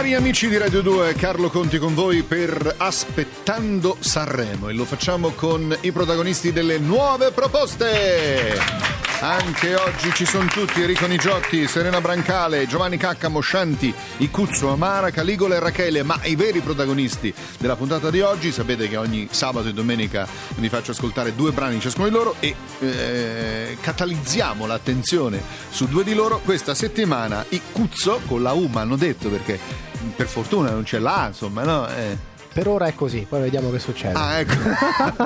Cari amici di Radio 2, Carlo Conti con voi per Aspettando Sanremo e lo facciamo con i protagonisti delle nuove proposte. Anche oggi ci sono tutti Enrico Nigiotti, Serena Brancale, Giovanni Cacca, Moscianti, Icuzzo, Amara, Caligola e Rachele, ma i veri protagonisti della puntata di oggi, sapete che ogni sabato e domenica vi faccio ascoltare due brani ciascuno di loro e eh, catalizziamo l'attenzione su due di loro questa settimana. Icuzzo con la U, ma hanno detto perché per fortuna non c'è la A, insomma, no? Eh. Per ora è così, poi vediamo che succede. Ah, ecco.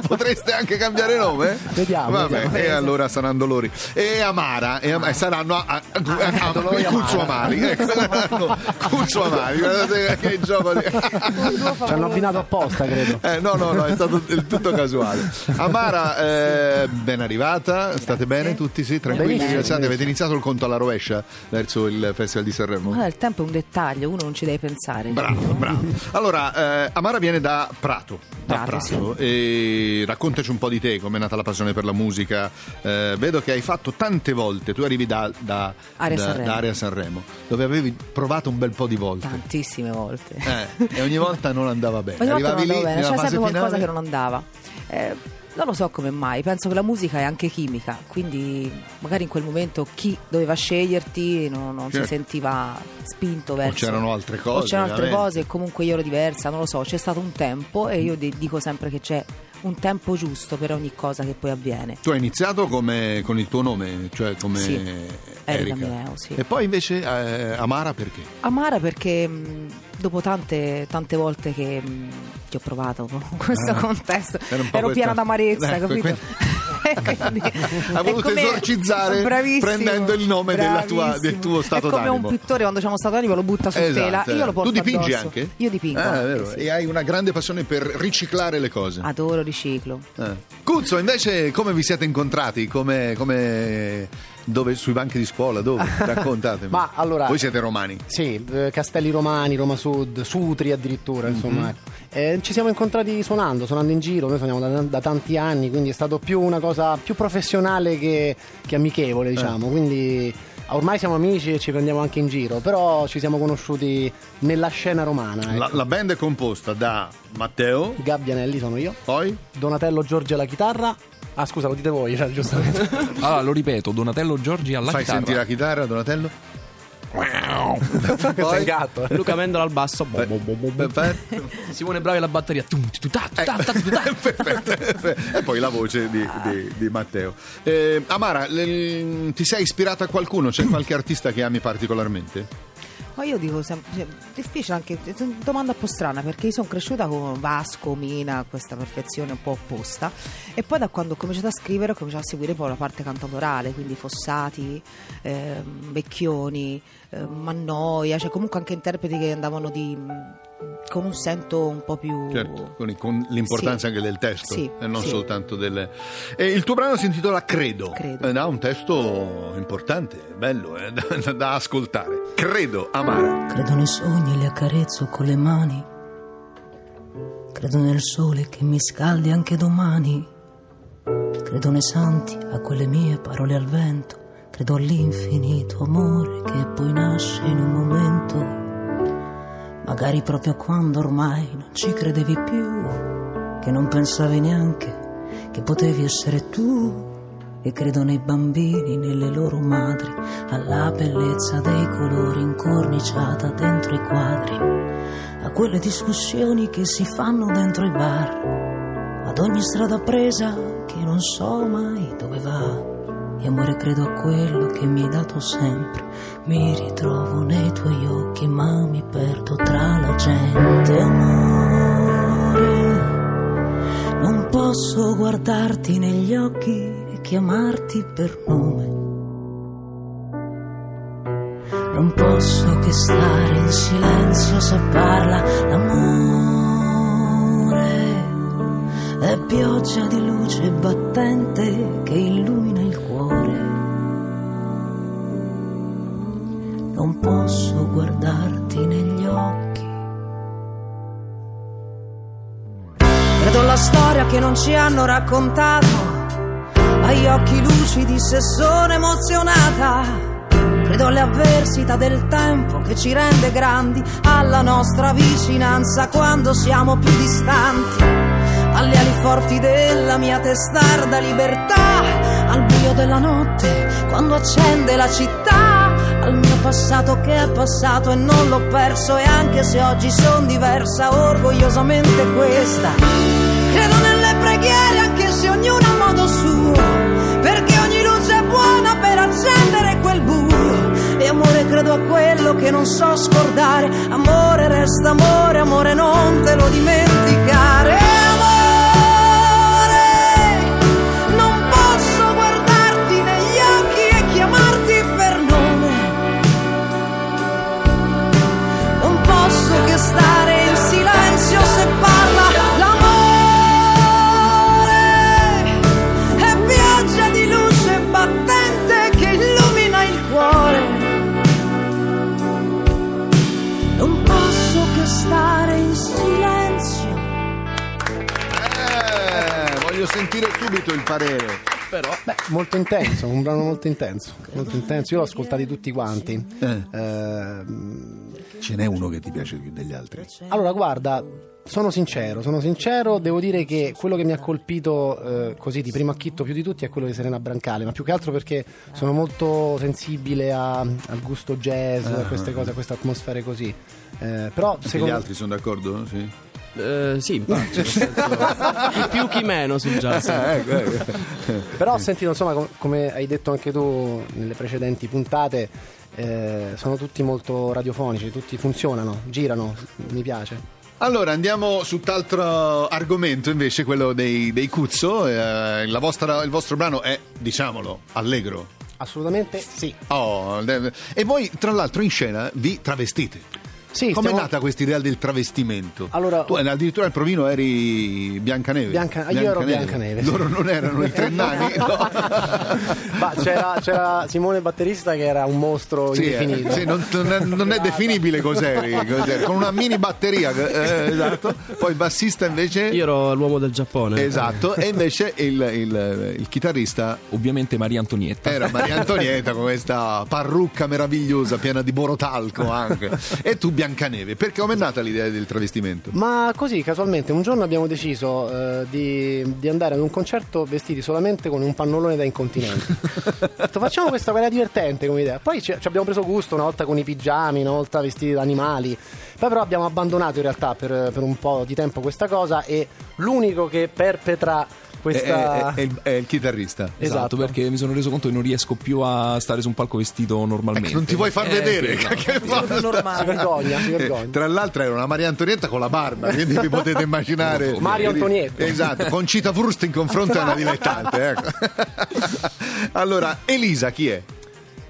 Potreste anche cambiare nome? Vediamo. Vabbè, vediamo. e allora saranno dolori. E Amara, e Am- e saranno a, a, a, a, dolori Cuzzo Amara. Amari. Ecco, saranno Cuzzo Amari. Guardate che gioco di... Ci hanno abbinato apposta, credo. Eh, no, no, no, è stato del tutto casuale. Amara, eh, ben arrivata, state bene tutti? Sì, tranquilli, rilassati. Avete iniziato il conto alla rovescia verso il Festival di Sanremo? Guarda, il tempo è un dettaglio, uno non ci deve pensare. Bravo, bravo. Allora, eh, Amara viene da Prato. Da Prato, Prato. E raccontaci un po' di te, com'è nata la passione per la musica. Eh, vedo che hai fatto tante volte, tu arrivi da, da, Area da- Sanremo. da Area Sanremo, dove avevi provato un bel po' di volte. Tantissime volte. Eh, e ogni volta non andava bene. Ogni volta non Arrivavi lì andava bene, c'era sempre qualcosa finale? che non andava. Eh, non lo so come mai, penso che la musica è anche chimica, quindi magari in quel momento chi doveva sceglierti non, non Certo. si sentiva spinto verso... c'erano altre cose, O c'erano altre ovviamente. cose e comunque io ero diversa, non lo so, c'è stato un tempo e io di- dico sempre che c'è un tempo giusto per ogni cosa che poi avviene. Tu hai iniziato come, con il tuo nome, cioè come Sì, Erika Erika. Mineo, sì. E poi invece eh, Amara perché? Amara perché mh, dopo tante, tante volte che, mh, che ho provato con questo Ah, contesto ero piena questa- d'amarezza, Eh, capito? que- quindi- Ha voluto come- esorcizzare Bravissimo, prendendo il nome tua- del tuo stato È come d'animo. un pittore quando c'è uno stato d'animo lo butta su Esatto, tela, io lo porto Tu dipingi addosso. anche? Io dipingo Ah, anche, sì. E hai una grande passione per riciclare le cose. Adoro riciclo. Eh. Cuzzo, invece come vi siete incontrati? Come, come- dove, sui banchi di scuola? Dove? Raccontatemi. Ma allora- Voi siete romani. Sì, eh, Castelli Romani, Roma Sud, Sutri addirittura, Mhm. insomma. ecco. Eh, ci siamo incontrati suonando, suonando in giro, noi suoniamo da, da tanti anni, quindi è stato più una cosa più professionale che, che amichevole, Eh. diciamo. Quindi ormai siamo amici e ci prendiamo anche in giro, però ci siamo conosciuti nella scena romana. ecco. La, la band è composta da Matteo, Gabbianelli sono io, poi Donatello Giorgi alla chitarra. Ah, scusa, lo dite voi, cioè, giustamente. Allora, lo ripeto, Donatello Giorgi alla fai chitarra. sentire la chitarra, Donatello. È il gatto. Luca Mendola al basso. Bo- bo. Perfetto. Simone Bravi alla batteria. E poi la voce di, di- di Matteo. Eh, Amara, le- ti sei ispirata a qualcuno? C'è qualche artista che ami particolarmente? Ma io dico sempre, cioè, difficile anche, è una domanda un po' strana perché io sono cresciuta con Vasco, Mina, questa perfezione un po' opposta e poi da quando ho cominciato a scrivere ho cominciato a seguire poi la parte cantautorale, quindi Fossati, ehm, Vecchioni, ehm, Mannoia, cioè comunque anche interpreti che andavano di, con un sento un po' più... Certo, con, con l'importanza Sì. anche del testo Sì, e non sì. soltanto del... E il tuo brano si intitola Credo. Credo. Ed ha un testo importante, bello, eh, da, da ascoltare. Credo, Amara. Credo nei sogni e li accarezzo con le mani. Credo nel sole che mi scaldi anche domani. Credo nei santi, a quelle mie parole al vento. Credo all'infinito amore che poi nasce in un momento. Magari proprio quando ormai non ci credevi più, che non pensavi neanche che potevi essere tu. E credo nei bambini, nelle loro madri, alla bellezza dei colori incorniciata dentro i quadri, a quelle discussioni che si fanno dentro i bar, ad ogni strada presa che non so mai dove va. E amore credo a quello che mi hai dato sempre, mi ritrovo nei tuoi occhi ma mi perdo tra la gente. Amore, non posso guardarti negli occhi e chiamarti per nome. Non posso che stare in silenzio se parla l'amore. È pioggia di luce battente che illumina il cuore. Non posso guardarti negli occhi. Credo alla storia che non ci hanno raccontato, agli occhi lucidi se sono emozionata. Credo alle avversità del tempo che ci rende grandi, alla nostra vicinanza quando siamo più distanti, alle ali forti della mia testarda libertà, al buio della notte quando accende la città, al mio passato che è passato e non l'ho perso e anche se oggi sono diversa, orgogliosamente questa. Credo nelle preghiere anche se ognuno a modo suo, perché ogni luce è buona per accendere quel buio. E amore credo a quello che non so scordare, amore resta amore, amore non te lo dimenticare. Molto intenso, un brano molto intenso. Molto intenso. Io l'ho ascoltati tutti quanti. Eh. Ehm, Ce n'è uno che ti piace più degli altri. Allora, guarda, sono sincero, sono sincero, devo dire che quello che mi ha colpito eh, così di primo acchitto più di tutti è quello di Serena Brancale, ma più che altro perché sono molto sensibile a- al gusto jazz, a queste cose, a queste atmosfere così. Eh, però Anche gli secondo altri sono d'accordo? Sì. Eh, sì, infatti, nel senso, chi più chi meno sul jazz. ecco, ecco. Però ho sentito, insomma, com- come hai detto anche tu nelle precedenti puntate, eh, sono tutti molto radiofonici, tutti funzionano, girano, mi piace. Allora andiamo su t'altro argomento invece, quello dei, dei Cuzzo. Eh, la vostra- il vostro brano è, diciamolo, allegro. Assolutamente sì. Oh, de- e voi tra l'altro in scena vi travestite. Sì, Come è stiamo- nata questa idea del travestimento? Allora- tu eh, addirittura al provino eri Biancaneve. Bianca- io ero Biancaneve, sì. Loro non erano i tre nani? No. Ma c'era, c'era Simone Batterista che era un mostro Sì, eh, indefinito. sì, non, non è, non è definibile cos'eri, cos'eri, con una mini batteria, eh, esatto. Poi il bassista invece, Io ero l'uomo del Giappone. esatto, e invece il, il- il chitarrista Ovviamente Maria Antonietta. era Maria Antonietta con questa parrucca meravigliosa piena di borotalco anche. E tu Biancaneve, perché come è nata l'idea del travestimento? Ma così casualmente un giorno abbiamo deciso eh, di, di andare ad un concerto vestiti solamente con un pannolone da incontinenti. Detto, facciamo questa cosa divertente come idea. Poi ci, ci abbiamo preso gusto una volta con i pigiami, una volta vestiti da animali. Poi però abbiamo abbandonato in realtà per, per un po' di tempo questa cosa e l'unico che perpetra questa... è- è il, è il chitarrista. Esatto, Esatto. perché mi sono reso conto che non riesco più a stare su un palco vestito normalmente. Ecco, non ti vuoi far Eh, vedere? quello. Che basta. Si vergogna, si Eh, vergogna. Tra l'altro era una Maria Antonietta con la barba, quindi vi potete immaginare. Mario Antonietta. Esatto, con Cita Wurst in confronto è una dilettante. Ecco. allora, Elisa chi è?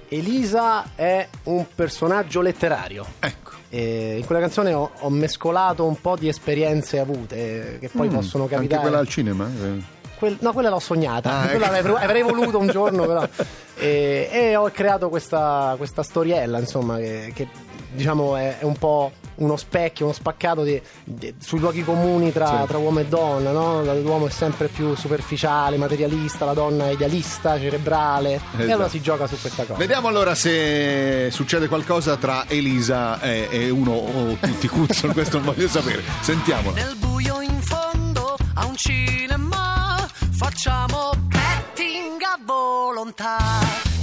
Elisa è un personaggio letterario. Ecco. E in quella canzone ho, ho mescolato un po' di esperienze avute eh, che poi possono Mm, Anche capitare. quella al cinema? Eh. Quel- no, quella l'ho sognata, Ah, quella ecco. avrei, avrei voluto un giorno, però. E, e ho creato questa, questa storiella, insomma, che, che, diciamo è, è un po' uno specchio, uno spaccato di- di- sui luoghi comuni tra, tra uomo e donna, no? L'uomo è sempre più superficiale, materialista, la donna è idealista, cerebrale. E Esatto. allora si gioca su questa cosa. Vediamo allora se succede qualcosa tra Elisa e, e uno o tutti Cuzzo, questo non voglio sapere. Sentiamolo. Nel buio facciamo petting a volontà.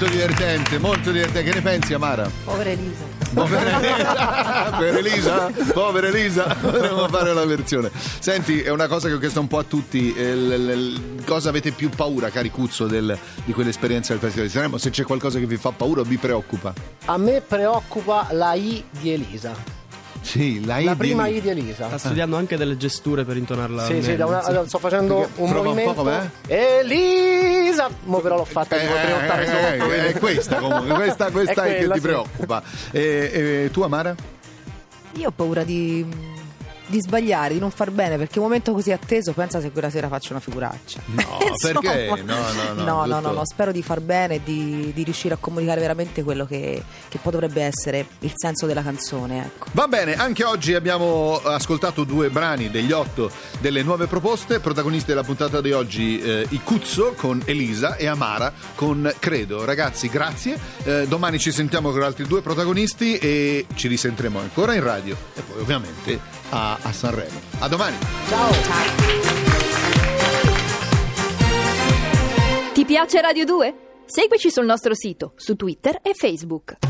Molto divertente, molto divertente. Che ne pensi, Amara? Povera Elisa. Povera Elisa, per Elisa, povera Elisa, dovremmo fare la versione. Senti, è una cosa che ho chiesto un po' a tutti: eh, l- l- cosa avete più paura, cari Cuzzo, del- di quell'esperienza del Festival di Sanremo? Se c'è qualcosa che vi fa paura o vi preoccupa? A me preoccupa la I di Elisa. Sì, la, La prima I di Elisa. Sta studiando anche delle gesture per intonarla. Sì, sì, da una- sto facendo Perché un prova un po' movimento. Elisa! Mo però l'ho fatta Eh, tre ottave eh, sotto. eh, è questa comunque, questa, questa È è, quella, che ti sì. preoccupa. E, e tu, Amara? Io ho paura di, di sbagliare, di non far bene, perché un momento così atteso pensa se quella sera faccio una figuraccia. No, Insomma. perché? No, no, no, no, no, no, no, spero di far bene e di, di riuscire a comunicare veramente quello che, che poi dovrebbe essere il senso della canzone, ecco. Va bene, anche oggi abbiamo ascoltato due brani degli otto delle nuove proposte. Protagonisti della puntata di oggi, eh, Icuzzo con Elisa e Amara con Credo. Ragazzi, grazie. Eh, domani ci sentiamo con altri due protagonisti e ci risentiremo ancora in radio e poi ovviamente a, a Sanremo. A domani! Ti piace Radio 2? Seguici sul nostro sito, su Twitter e Facebook.